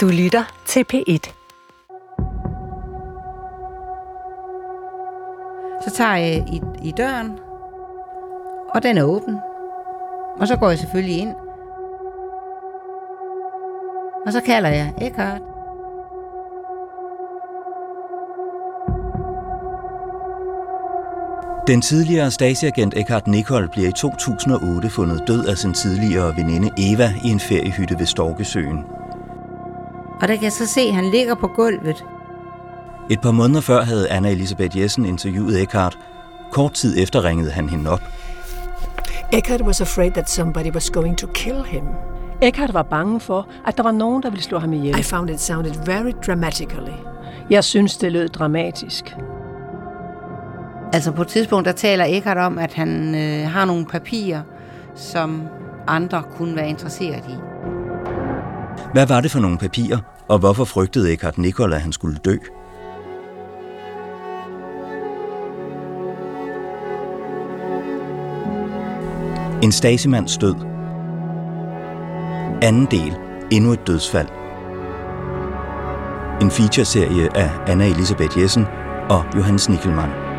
Du lytter til P1. Så tager jeg i, i døren, og den er åben. Og så går jeg selvfølgelig ind. Og så kalder jeg Eckhart. Den tidligere Stasi-agent Eckhart Nicol bliver i 2008 fundet død af sin tidligere veninde Eva i en feriehytte ved Storkesøen. Og der kan jeg så se, at han ligger på gulvet. Et par måneder før havde Anna Elisabeth Jessen interviewet Eckhart. Kort tid efter ringede han hende op. Eckhart was afraid that somebody was going to kill him. Eckhart var bange for, at der var nogen, der ville slå ham ihjel. I found it sounded very dramatically. Jeg synes, det lød dramatisk. Altså på et tidspunkt, der taler Eckhart om, at han øh, har nogle papirer, som andre kunne være interesseret i. Hvad var det for nogle papirer, og hvorfor frygtede Eckhart Nicol, at han skulle dø? En Stasimands død. Anden del. Endnu et dødsfald. En featureserie af Anna Elisabeth Jessen og Johannes Nickelmann.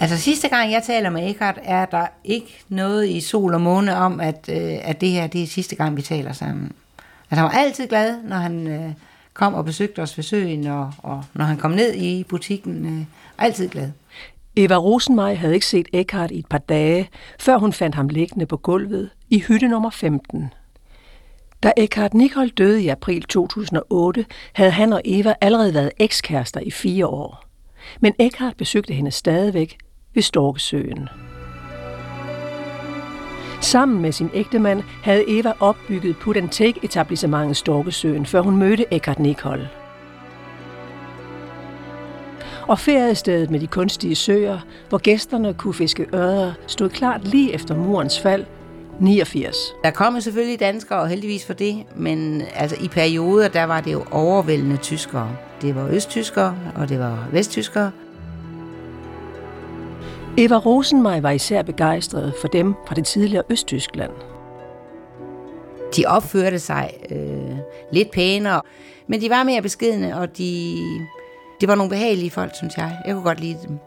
Altså sidste gang jeg taler med Eckhart, er der ikke noget i sol og måne om, at, øh, at det her det er sidste gang, vi taler sammen. Altså han var altid glad, når han øh, kom og besøgte os ved søen, og, og når han kom ned i butikken. Øh, altid glad. Eva Rosenmej havde ikke set Eckhart i et par dage, før hun fandt ham liggende på gulvet i hytte nummer 15. Da Eckhart Nicol døde i april 2008, havde han og Eva allerede været ekskærester i fire år. Men Eckhart besøgte hende stadigvæk ved Storkesøen. Sammen med sin ægtemand havde Eva opbygget Put and Take etablissementet Storkesøen, før hun mødte Eckhart Nicol. Og feriestedet med de kunstige søer, hvor gæsterne kunne fiske ørder, stod klart lige efter murens fald 89. Der kom selvfølgelig danskere, og heldigvis for det, men altså i perioder, der var det jo overvældende tyskere. Det var østtyskere, og det var vesttyskere. Eva Rosenmeier var især begejstret for dem fra det tidligere Østtyskland. De opførte sig øh, lidt pænere, men de var mere beskedne, og de, det var nogle behagelige folk, synes jeg. Jeg kunne godt lide dem.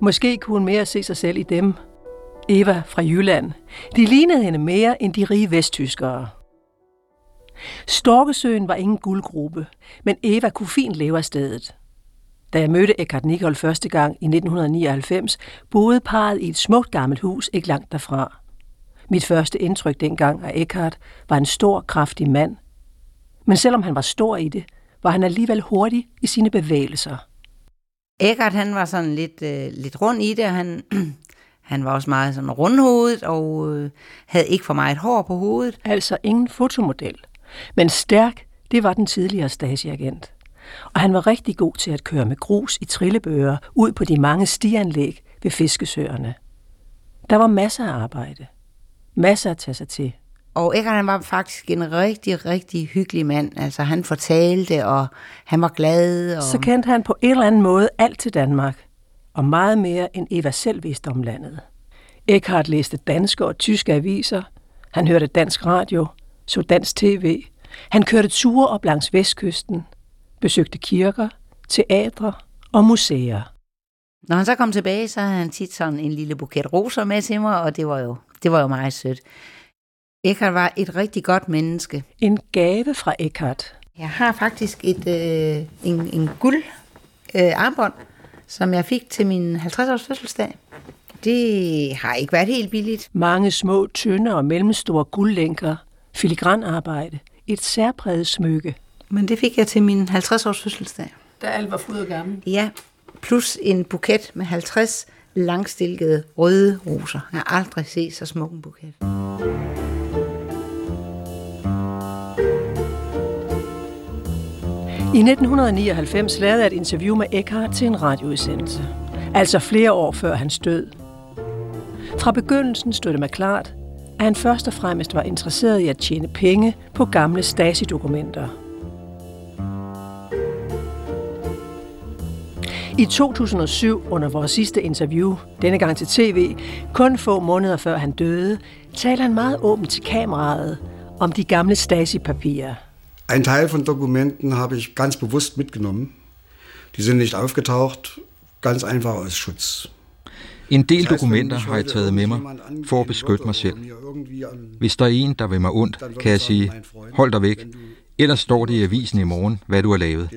Måske kunne hun mere se sig selv i dem. Eva fra Jylland. De lignede hende mere end de rige vesttyskere. Storkesøen var ingen guldgruppe, men Eva kunne fint leve af stedet. Da jeg mødte Eckhart Nicol første gang i 1999, boede parret i et smukt gammelt hus ikke langt derfra. Mit første indtryk dengang af Eckhart var en stor, kraftig mand. Men selvom han var stor i det, var han alligevel hurtig i sine bevægelser. Eckhart han var sådan lidt, øh, lidt rund i det, og han, han var også meget sådan rundhovedet, og øh, havde ikke for meget hår på hovedet. Altså ingen fotomodel. Men stærk, det var den tidligere Stasi-agent. Og han var rigtig god til at køre med grus i trillebøger ud på de mange stianlæg ved fiskesøerne. Der var masser af arbejde. Masser at tage sig til. Og Eckhart han var faktisk en rigtig, rigtig hyggelig mand. Altså han fortalte, og han var glad. Og... Så kendte han på en eller anden måde alt til Danmark. Og meget mere end Eva selv vidste om landet. Eckhart læste danske og tyske aviser. Han hørte dansk radio, så dansk tv. Han kørte ture op langs vestkysten, besøgte kirker, teatre og museer. Når han så kom tilbage, så havde han tit sådan en lille buket roser med til mig, og det var jo, det var jo meget sødt. Eckhart var et rigtig godt menneske. En gave fra Eckhart. Jeg har faktisk et, øh, en, en guld øh, armbånd, som jeg fik til min 50-års fødselsdag. Det har ikke været helt billigt. Mange små, tynde og mellemstore guldlænker, filigranarbejde, et særpræget smykke. Men det fik jeg til min 50-års fødselsdag. Da alt var fryd og gammel. Ja, plus en buket med 50 langstilkede røde roser. Jeg har aldrig set så smuk en buket. I 1999 lavede jeg et interview med Eckhart til en radioudsendelse. Altså flere år før hans død. Fra begyndelsen stod det mig klart, at han først og fremmest var interesseret i at tjene penge på gamle Stasi-dokumenter. I 2007, under vores sidste interview, denne gang til tv, kun få måneder før han døde, taler han meget åbent til kameraet om de gamle Stasi-papirer. Ein Teil von Dokumenten habe ich ganz bewusst mitgenommen. Die sind nicht aufgetaucht, ganz einfach aus Schutz. En del dokumenter har jeg taget med mig for at beskytte mig selv. Hvis der er en, der vil mig ondt, kan jeg sige, hold dig væk, ellers står det i avisen i morgen, hvad du har lavet.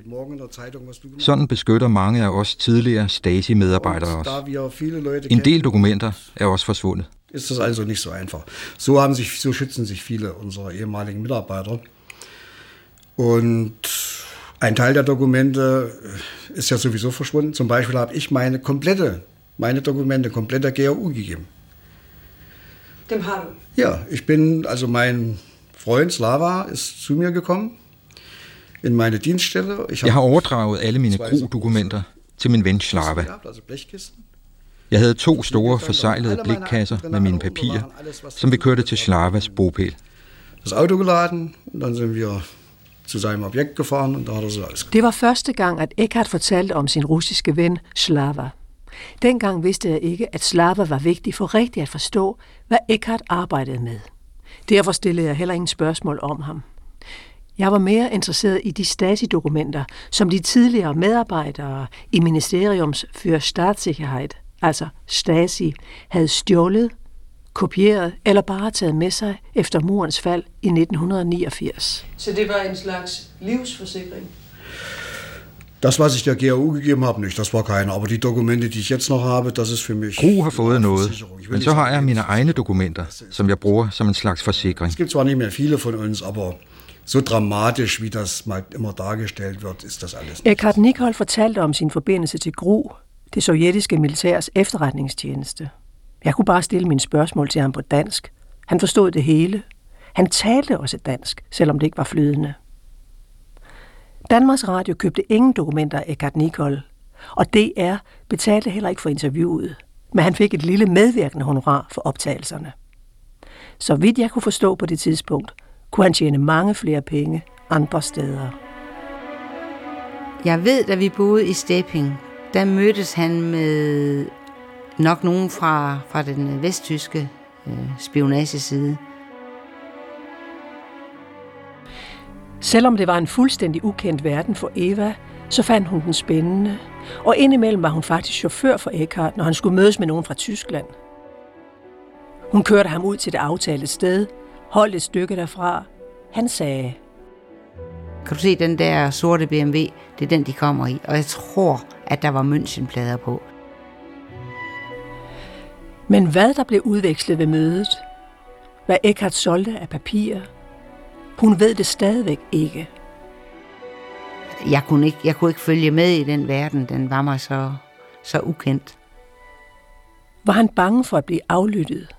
Sådan beskytter mange af os tidligere Stasi-medarbejdere os. En del dokumenter er også forsvundet. Ist das also nicht so einfach. So, haben sich, so schützen sich viele unserer ehemaligen Mitarbeiter. Und ein Teil der Dokumente ist ja sowieso verschwunden. Zum Beispiel habe ich meine komplette meine Dokumente komplett der GRU gegeben. Dem har du? Ja, ich bin, also mein Freund Slava ist zu mir gekommen in meine Dienststelle. Ich, jeg har overdraget alle mine GRU-dokumenter til min ven Slava. Jeg havde to store forsejlede blikkasser med mine papirer, som vi kørte til Slavas bopæl. Das Auto geladen, und dann sind wir zu seinem Objekt gefahren, und da hat er så Det var første gang, at Eckhart fortalte om sin russiske ven Slava. Dengang vidste jeg ikke, at Slava var vigtig for rigtigt at forstå, hvad Eckhart arbejdede med. Derfor stillede jeg heller ingen spørgsmål om ham. Jeg var mere interesseret i de Stasi-dokumenter, som de tidligere medarbejdere i Ministeriums für Staatssicherheit, altså Stasi, havde stjålet, kopieret eller bare taget med sig efter murens fald i 1989. Så det var en slags livsforsikring? Das, was ich der GAU gegeben habe, nicht. Das war keine. Aber die Dokumente, die ich jetzt noch habe, das ist für mich... GRU har fået noget, men så har jeg mine egne dokumenter, som jeg bruger som en slags forsikring. Es gibt zwar nicht mehr viele von uns, aber so dramatisch, wie das mal immer dargestellt wird, ist das alles nicht. Eckhart Nikol fortalte om sin forbindelse til GRU, det sovjetiske militærs efterretningstjeneste. Jeg kunne bare stille mine spørgsmål til ham på dansk. Han forstod det hele. Han talte også dansk, selvom det ikke var flydende. Danmarks Radio købte ingen dokumenter af Eckhart Nicol, og DR betalte heller ikke for interviewet, men han fik et lille medvirkende honorar for optagelserne. Så vidt jeg kunne forstå på det tidspunkt, kunne han tjene mange flere penge andre steder. Jeg ved, da vi boede i Stepping, der mødtes han med nok nogen fra, fra den vesttyske øh, spionageside. Selvom det var en fuldstændig ukendt verden for Eva, så fandt hun den spændende. Og indimellem var hun faktisk chauffør for Eckhart, når han skulle mødes med nogen fra Tyskland. Hun kørte ham ud til det aftalte sted, holdt et stykke derfra. Han sagde, Kan du se den der sorte BMW? Det er den, de kommer i. Og jeg tror, at der var München-plader på. men hvad der blev udvekslet ved mødet, hvad Eckhart solgte af papirer, hun ved det stadigvæk ikke. Jeg kunne ikke, jeg kunne ikke følge med i den verden. Den var mig så, så ukendt. Var han bange for at blive aflyttet?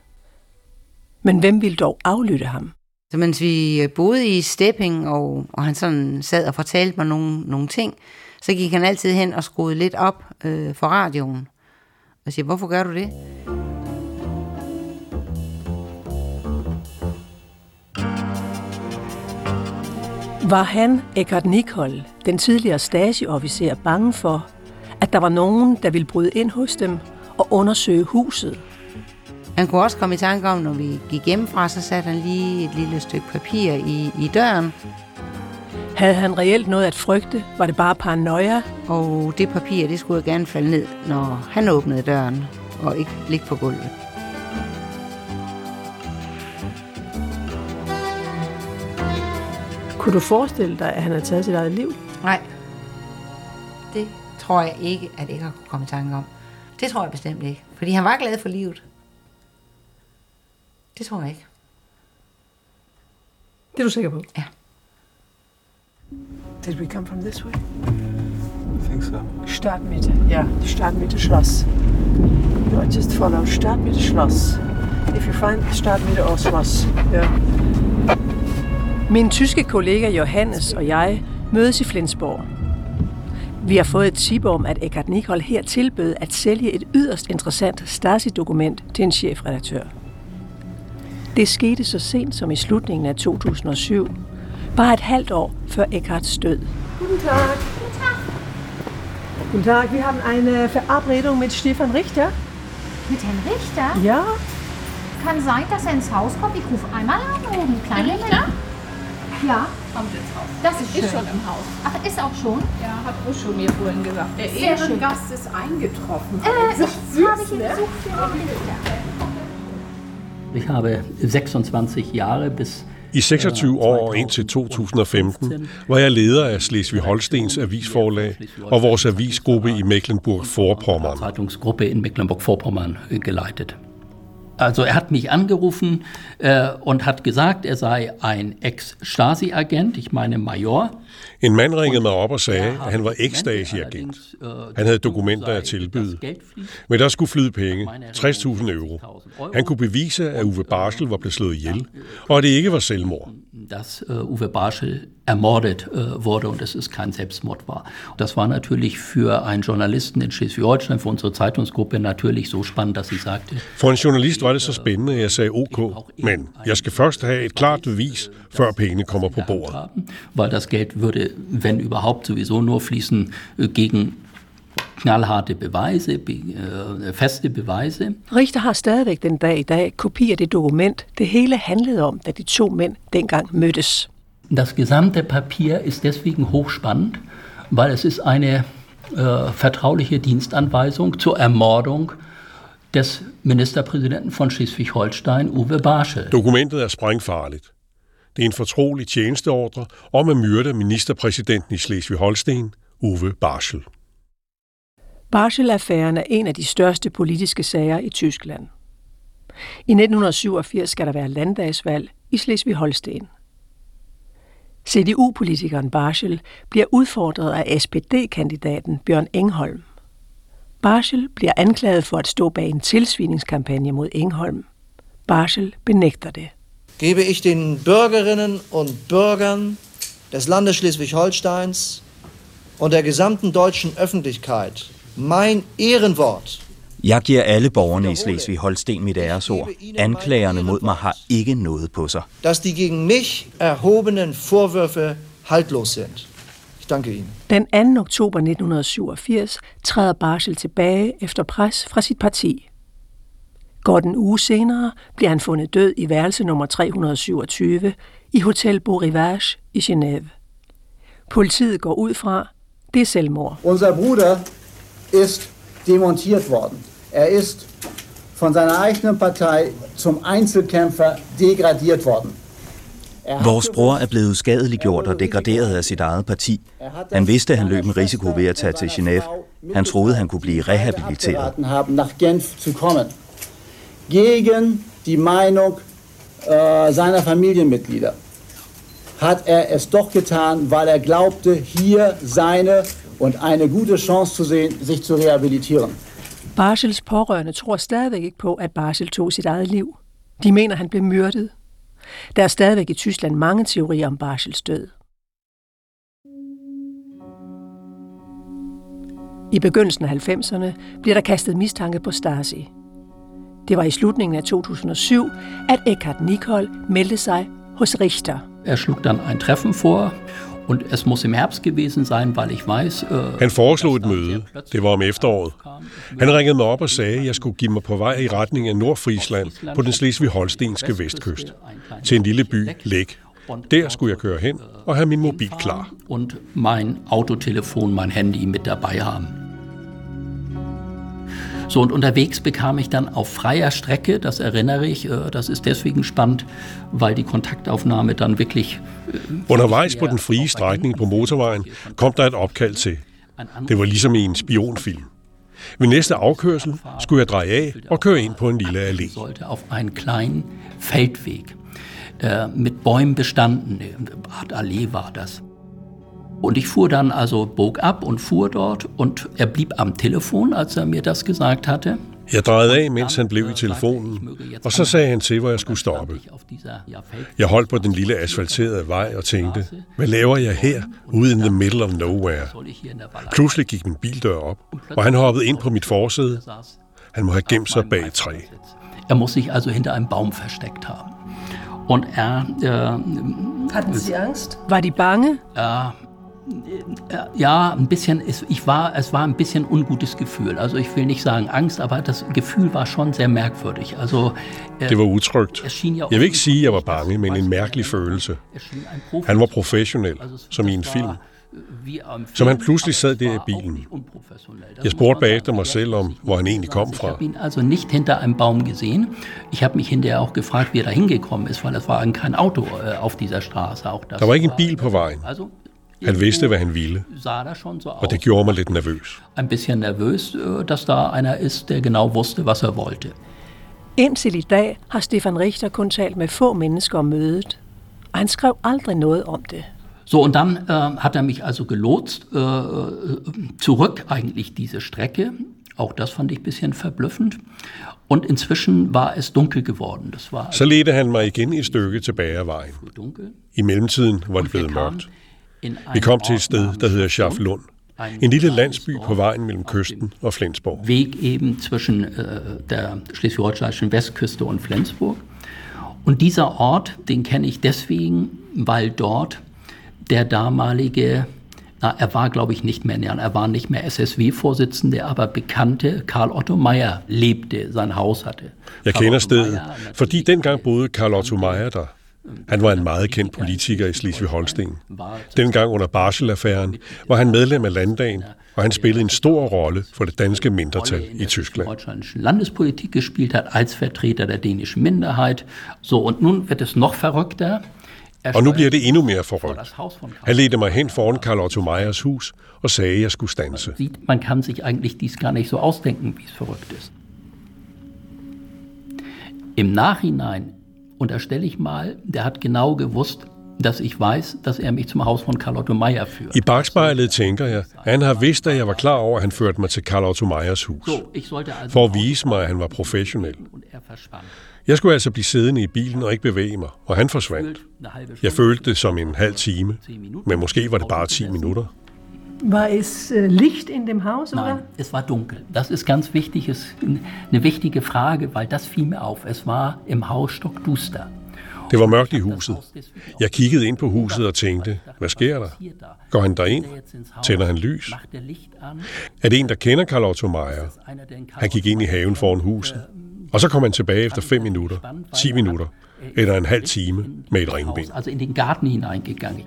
Men hvem ville dog aflytte ham? Så mens vi boede i Stepping, og, og han sådan sad og fortalte mig nogle, nogle ting, så gik han altid hen og skruede lidt op øh, for radioen. Og siger, hvorfor gør du det? Var han, Eckhart Nicol, den tidligere Stasi-officer, bange for, at der var nogen, der ville bryde ind hos dem og undersøge huset? Han kunne også komme i tanke om, når vi gik hjemmefra, så satte han lige et lille stykke papir i, i døren, Havde han reelt noget at frygte? Var det bare paranoia? og det papir, det skulle jeg gerne falde ned, når han åbnede døren, og ikke ligge på gulvet. Kunne du forestille dig, at han havde taget sit eget liv? Nej, det tror jeg ikke, at jeg kunne komme i tanke om. Det tror jeg bestemt ikke, fordi han var glad for livet. Det tror jeg ikke. Det er du sikker på? Ja. Did we come from this way? I think so. Startmitte. Yeah, Startmitte Schloss. No, just follow Startmitte Schloss. If you find Startmitte or Schloss. Yeah. Min tyske kollega Johannes og jeg mødes i Flensborg. Vi har fået et tip om, at Eckhart Nicol her tilbød at sælge et yderst interessant Stasi-dokument til en chefredaktør. Det skete så sent som i slutningen af 2007, bare et halvt år før Eckharts død. Guten Tag. Guten Tag, wir haben eine Verabredung mit Stefan Richter. Mit Herrn Richter? Ja? Kann sein, dass er ins Haus kommt. Ich rufe einmal an oben. Kleine Richter? Ja. Kommt ins Haus. Das ist, ist schön. schon im Haus. Ach, ist auch schon? Ja, hat Uschu mir vorhin gesagt. Der Sehr schön. Ehrengast ist eingetroffen. Äh, Das ich ist habe süß, ihn ne? Ich habe 26 Jahre bis I 26 år og indtil 2015 var jeg leder af Slesvig-Holstens avisforlag og vores avisgruppe i Mecklenburg-Vorpommern. Zeitungsgruppe in Mecklenburg-Vorpommern äh, geleitet. Also er hat mich angerufen äh, und hat gesagt, er sei ein Ex-Stasi-Agent, ich meine Major. En mand ringede mig op og sagde, at han var eks-Stasi-agent. Han havde dokumenter at tilbyde. Men der skulle flyde penge, 60.000 euro. Han kunne bevise, at Uwe Barschel var blevet slået ihjel, og at det ikke var selvmord. dass äh, Uwe Barschel ermordet äh, wurde und dass es kein Selbstmord war. Das war natürlich für einen Journalisten in Schleswig-Holstein, für unsere Zeitungsgruppe natürlich so spannend, dass sie sagte, For en journalist var det så spændende, at jeg sagde ok, men jeg skal først have et klart bevis, før pengene kommer på bordet. weil das Geld würde, wenn überhaupt, sowieso nur fließen äh, gegen knallharte Beweise, be, äh, feste Beweise. Richter har stadigvæk den dag i dag kopi af det dokument, det hele handlede om, da de to mænd dengang mødtes. Das gesamte Papier ist deswegen hochspannend, weil es ist eine äh, vertrauliche Dienstanweisung zur Ermordung des Ministerpräsidenten von Schleswig-Holstein, Uwe Barschel. Dokumentet er sprængfarligt. Det er en fortrolig tjenesteordre om at myrde ministerpræsidenten i Slesvig-Holsten, Uwe Barschel. Barschel-affæren er en af de største politiske sager i Tyskland. I 1987 skal der være landdagsvalg i Slesvig-Holsten. CDU-politikeren Barschel bliver udfordret af SPD-kandidaten Bjørn Engholm. Barschel bliver anklaget for at stå bag en tilsviningskampagne mod Engholm. Barschel benægter det. Gebe ich den Bürgerinnen und Bürgern des Landes Schleswig-Holsteins und der gesamten deutschen Öffentlichkeit mein Ehrenwort, Jeg giver alle borgerne i Slesvig-Holsten mit æresord. Anklagerne mod mig har ikke noget på sig. dass die gegen mich erhobenen Vorwürfe haltlos sind. Ich danke Ihnen. Den 2. oktober 1987 træder Barschel tilbage efter pres fra sit parti. Godt en uge senere bliver han fundet død i værelse nummer 327 i Hotel Beau Rivage i Genève. Politiet går ud fra, det er selvmord. Unser Bruder ist demontiert worden. Er ist von seiner eigenen Partei zum Einzelkämpfer degradiert worden. Vores bror er blevet uskadeliggjort og degraderet af sit eget parti. Han vidste, at han løb en risiko ved at tage til Genève. Han troede, han kunne blive rehabiliteret. Gegen die Meinung äh, seiner Familienmitglieder hat er es doch getan, weil er glaubte, hier seine und eine gute Chance zu sehen, sich zu rehabilitieren. Barschels pårørende tror stadigvæk ikke på, at Barschel tog sit eget liv. De mener, han blev myrdet. Der er stadigvæk i Tyskland mange teorier om Barschels død. I begyndelsen af 90'erne bliver der kastet mistanke på Stasi. Det var i slutningen af 2007, at Eckhard Nicol meldte sig hos Richter. Er schlug dann ein Treffen vor und es muss im Herbst gewesen sein, weil ich weiß... Äh, Han foreslog et møde. Det var om efteråret. Han ringede mig op og sagde, at jeg skulle give mig på vej i retning af Nordfrisland på den slesvig-holstenske vestkyst. Til en lille by, Læk. Der skulle jeg køre hen og have min mobil klar. und mein Autotelefon, mein Handy mit dabei haben. So, und unterwegs bekam ich dann auf freier Strecke, das erinnere ich, äh, das ist deswegen spannend, weil die Kontaktaufnahme dann wirklich... äh, Undervejs på den frie strækning på motorvejen kom der et opkald til. Det var ligesom i en spionfilm. Ved næste afkørsel skulle jeg dreje af og køre ind på en lille allé. sollte auf einen kleinen Feldweg äh, mit Bäumen bestanden. Eine Art Allee war das. Und ich fuhr dann also, bog ab und fuhr dort und er blieb am Telefon, als er mir das gesagt hatte. Jeg drejede af, mens han blev i telefonen, og så sagde han til, hvor jeg skulle stoppe. Jeg holdt på den lille asfalterede vej og tænkte, hvad laver jeg her, ude in the middle of nowhere? Pludselig gik min bildør op, og han hoppede ind på mit forsæde. Han må have gemt sig bag et træ. Er muss sich also hinter einem Baum versteckt haben. Und er... Äh, Hatten Sie Angst? Var de bange? Ja, ja, ein bisschen, ich war, es war ein bisschen ungutes Gefühl. Also ich will nicht sagen Angst, aber das Gefühl war schon sehr merkwürdig. Altså, det var utrygt. Jeg vil ikke sige, at jeg var bange, men en mærkelig følelse. Han var professionel, som i en film. Som han pludselig sad der i bilen. Jeg spurgte bagefter mig selv om, hvor han egentlig kom fra. Ihn also nicht hinter einem Baum gesehen. Ich habe mich hinterher auch gefragt, wie er da hingekommen ist, weil es war kein Auto äh, auf dieser Straße. Auch das der var ikke en bil på vejen. Han vidste, hvad han ville, og det gjorde mig lidt nervøs. Ein bisschen nervøs, äh, dass da einer ist, der genau wusste, was er wollte. Indtil i dag har Stefan Richter kun talt med få mennesker om mødet, og han skrev aldrig noget om det. So, und dann äh, hat er mich also gelotst, äh, zurück eigentlich diese Strecke. Auch das fand ich ein bisschen verblüffend. Und inzwischen war es dunkel geworden. Das war Så ledte han mig igen i stykke tilbage af vejen. I mellemtiden var det blevet mørkt. Vi kom til et sted, der hedder Schaflund. En lille landsby på vejen mellem kysten og Flensborg. Weg eben zwischen äh, der schleswig-holsteinischen Westküste und Flensburg. Und dieser Ort, den kenne ich deswegen, weil dort der damalige, na, er war glaube ich nicht mehr, er war nicht mehr SSW-Vorsitzende, aber bekannte Karl Otto Meyer lebte, sein Haus hatte. Jeg kender stedet, fordi dengang boede Karl Otto Meyer der. Han var en meget kendt politiker i Slesvig-Holsten. Dengang under Barsel-affæren var han medlem af landdagen, og han spillede en stor rolle for det danske mindretal i Tyskland. Landespolitik gespielt hat als Vertreter der dänischen Minderheit. So, und nun wird es noch verrückter. Og nu bliver det endnu mere forrygt. Han ledte mig hen foran Karl Otto Meyers hus og sagde, at jeg skulle stanse. Man kan sich eigentlich dies gar nicht so ausdenken, wie es verrückt ist. Im Nachhinein unterstelle ich mal, der hat genau gewusst, dass ich weiß, dass er mich zum Haus von Karl Otto Meyer führt. I bagspejlet tænker jeg, han har vidst, at jeg var klar over, at han førte mig til Karl Otto Meyers hus. For at vise mig, at han var professionel. Jeg skulle altså blive siddende i bilen og ikke bevæge mig, og han forsvandt. Jeg følte det som en halv time, men måske var det bare 10 minutter. War es äh, Licht in dem Haus, Nein, oder? es war dunkel. Das ist ganz wichtig, ist eine wichtige Frage, weil das fiel mir auf. Es war im Haus stockduster. Det var mørkt i huset. Jeg kiggede ind på huset og tænkte, hvad sker der? Går han derind? Tænder han lys? Er det en, der kender Karl Otto Meyer? Han gik ind i haven foran huset. Og så kom han tilbage efter 5 minutter, 10 minutter eller en halv time med et ringben. Also in den Garten hineingegangen.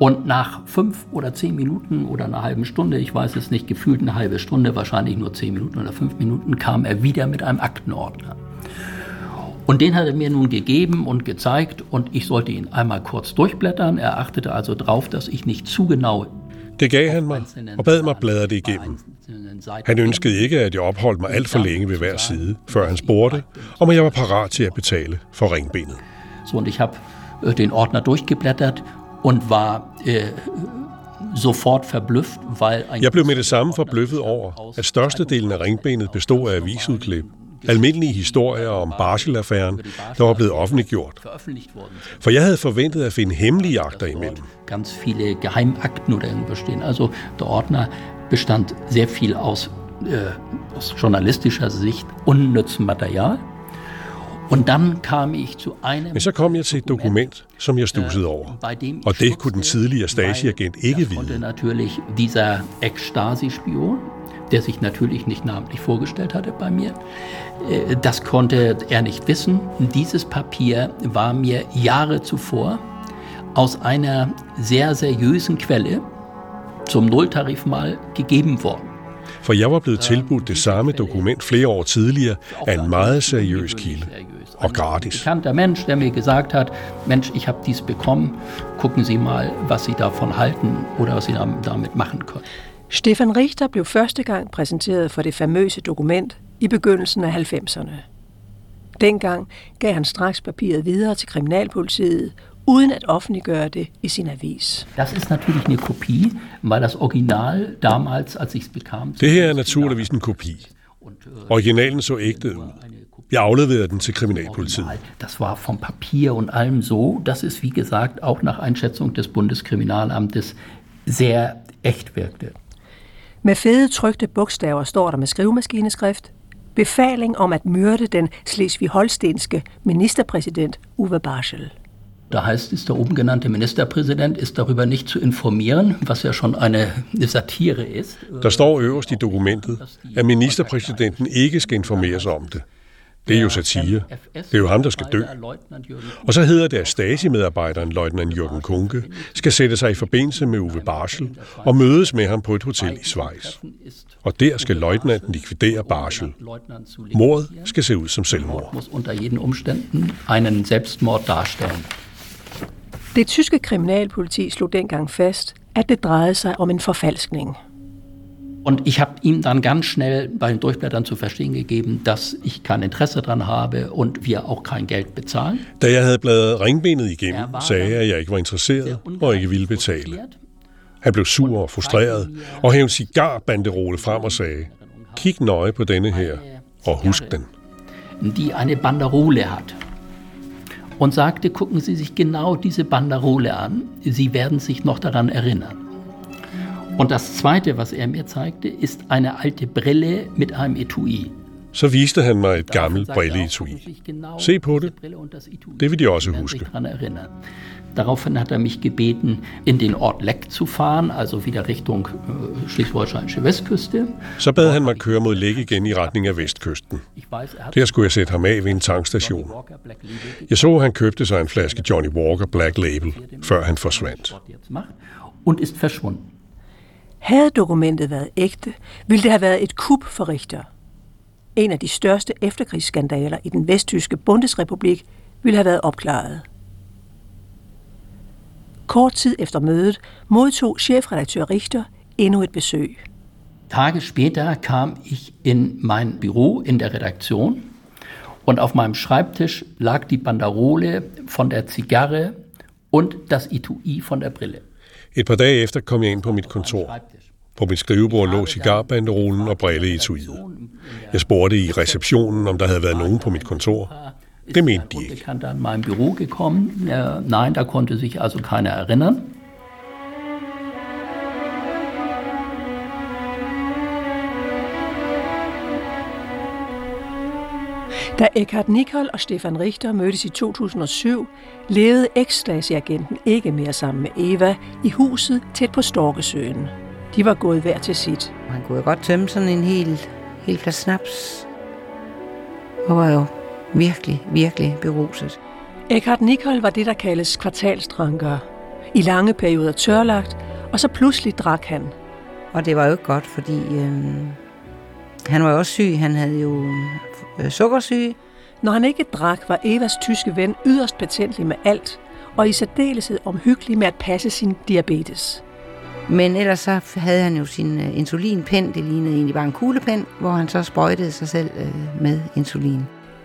Und nach fünf oder zehn Minuten oder einer halben Stunde, ich weiß es nicht, gefühlt eine halbe Stunde, wahrscheinlich nur zehn Minuten oder fünf Minuten, kam er wieder mit einem Aktenordner. Und den hat er mir nun gegeben und gezeigt und ich sollte ihn einmal kurz durchblättern. Er achtete also darauf, dass ich nicht zu genau Det gav han mig og bad mig bladre det igennem. Han ønskede ikke, at jeg opholdt mig alt for længe ved hver side, før han spurgte, om jeg var parat til at betale for ringbenet. So, und ich habe äh, den Ordner durchgeblättert und war äh, sofort verblüfft, weil... Ein Jeg blev med det samme forbløffet over, at størstedelen af ringbenet bestod af avisudklip, almindelige historier om Barsel-affæren, der var blevet offentliggjort. For jeg havde forventet at finde hemmelige akter imellem. Ganz viele Geheimakten oder bestehen. Also der Ordner bestand sehr viel aus, äh, aus journalistischer Sicht unnützem Material. Und dann kam ich zu einem Men så kom jeg til et dokument, som jeg stussede over. Og det kunne den tidligere Stasi-agent ikke vide. natürlich dieser Ex-Stasi-Spion, der sich natürlich nicht namentlich vorgestellt hatte bei mir, äh, das konnte er nicht wissen. Dieses Papier war mir Jahre zuvor aus einer sehr seriösen Quelle zum Nulltarif mal gegeben worden. For jeg var blevet tilbudt det samme dokument flere år tidligere af en meget seriøs kilde. Og gratis. bekannter Mensch, der mir gesagt hat, Mensch, ich habe dies bekommen, gucken Sie mal, was Sie davon halten oder was Sie dam- damit machen können. Stefan Richter blev første gang præsenteret for det famøse dokument i begyndelsen af 90'erne. Dengang gav han straks papiret videre til Kriminalpolitiet, uden at offentliggøre det i sin avis. Das ist natürlich eine Kopie, weil das Original damals, als ich es bekam, Det her er naturligvis en kopi. Originalen så ægte ud. Jeg afleverede den til Kriminalpolitiet. Das war vom Papier und allem so, dass es, wie gesagt, auch nach Einschätzung des Bundeskriminalamtes sehr echt wirkte. Med fede trykte bogstaver står der med skrivemaskineskrift befaling om at myrde den slesvig-holstenske ministerpræsident Uwe Barschel. Da heißt es, der oben genannte Ministerpräsident ist darüber nicht zu informieren, was ja schon eine Satire ist. Der står øverst i dokumentet, at ministerpræsidenten ikke skal informeres om det. Det er jo satire. Det er jo ham, der skal dø. Og så hedder det, at Stasi-medarbejderen, løjtnant Jørgen Kunke, skal sætte sig i forbindelse med Uwe Barschel og mødes med ham på et hotel i Schweiz. Og der skal løjtnanten likvidere Barschel. Mordet skal se ud som selvmord. Det tyske kriminalpoliti slog dengang fast, at det drejede sig om en forfalskning. Und ich habe ihm dann ganz schnell bei den Durchblättern zu verstehen gegeben, dass ich kein Interesse daran habe und wir auch kein Geld bezahlen. Da jeg havde bladret ringbenet igennem, sagde jeg, at jeg ikke var interesseret og ikke ville betale. Han blev sur og frustreret og hævde cigarbanderole frem og sagde, kig nøje på denne her og husk den. die eine Banderole hat. Und sagte, gucken Sie sich genau diese Banderole an, Sie werden sich noch daran erinnern. Und das Zweite, was er mir zeigte, ist eine alte Brille mit einem Etui. Så viste han mig et gammelt brilleetui. Se på det. Det vil de også huske. Daraufhin hat er mich gebeten, in den Ort Leck zu fahren, also wieder Richtung äh, schleswig-holsteinische Westküste. Så bad han mig køre mod Læk igen i retning af vestkysten. Der skulle jeg sætte ham af ved en tankstation. Jeg så, han købte sig en flaske Johnny Walker Black Label, før han forsvandt. Und ist verschwunden. Havde dokumentet været ægte, ville det have været et kup for Richter. En af de største efterkrigsskandaler i den vesttyske Bundesrepublik ville have været opklaret. Kort tid efter mødet modtog chefredaktør Richter endnu et besøg. Tage später kam ich in mein Büro in der Redaktion und auf meinem Schreibtisch lag die Banderole von der Zigarre und das Etui von der Brille. Et par dage efter kom jeg ind på mit kontor. På mit skrivebord lå cigarbanderolen og brilleetuiet. Jeg spurgte i receptionen, om der havde været nogen på mit kontor. Det mente de ikke. Bekannter an mein Büro gekommen. Nej, nein, da konnte sich also keiner erinnern. Da Eckhard Nicol og Stefan Richter mødtes i 2007, levede eks-Stasi-agenten ikke mere sammen med Eva i huset tæt på Storkesøen. De var gået hver til sit. Han kunne jo godt tømme sådan en hel, hel flas snaps. Og var jo virkelig, virkelig beruset. Eckhard Nicol var det, der kaldes kvartalstranker. I lange perioder tørlagt, og så pludselig drak han. Og det var jo ikke godt, fordi øh, han var jo også syg. Han havde jo øh, sukkersyge. Når han ikke drak, var Evas tyske ven yderst patentlig med alt, og i særdeleshed omhyggelig med at passe sin diabetes. Men ellers så havde han jo sin øh, insulinpen. Det lignede egentlig bare en kuglepen, hvor han så sprøjtede sig selv øh, med insulin.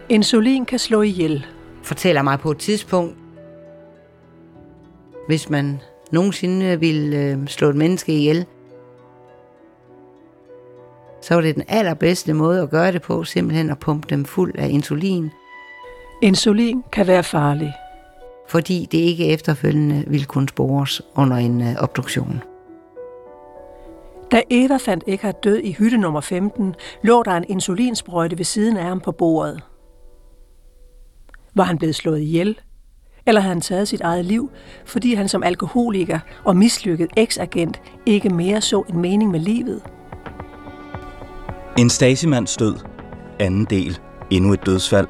Insulin kan slå ihjel. Fortæller mig på et tidspunkt, hvis man nogensinde ville øh, slå et menneske ihjel, så var det den allerbedste måde at gøre det på, simpelthen at pumpe dem fuld af insulin. Insulin kan være farlig. Fordi det ikke efterfølgende ville kunne spores under en øh, obduktion. Da Eva fandt Eckhart død i hytte nummer 15, lå der en insulinsprøjte ved siden af ham på bordet. Var han blevet slået ihjel? Eller havde han taget sit eget liv, fordi han som alkoholiker og mislykket eksagent ikke mere så en mening med livet? En Stasimands død. Anden del. Endnu et dødsfald.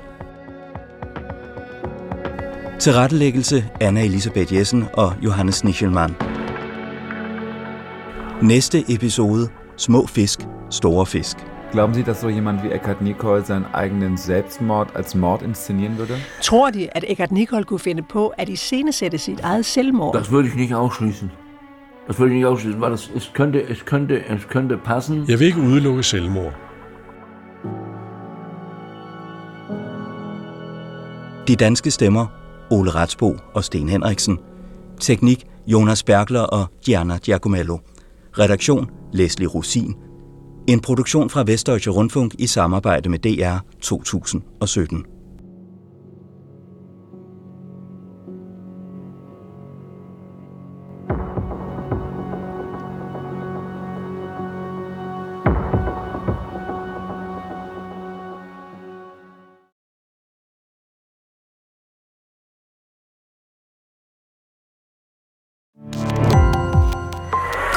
Tilrettelæggelse Anna Elisabeth Jessen og Johannes Nichelmann. Næste episode. Små fisk, store fisk. Glauben Sie, dass so jemand wie Eckhard Nicol seinen eigenen Selbstmord als Mord inszenieren würde? Tror de, at Eckhart Nicol kunne finde på at iscenesætte sit eget selvmord? Das würde ich nicht ausschließen. Das würde ich nicht ausschließen, weil es, es, könnte, es, könnte, es könnte passen. Jeg vil ikke udelukke selvmord. De danske stemmer. Ole Retsbo og Sten Henriksen. Teknik Jonas Bergler og Gianna Giacomello. Redaktion Leslie Rosin. En produktion fra Vestdeutsche Rundfunk i samarbejde med DR 2017.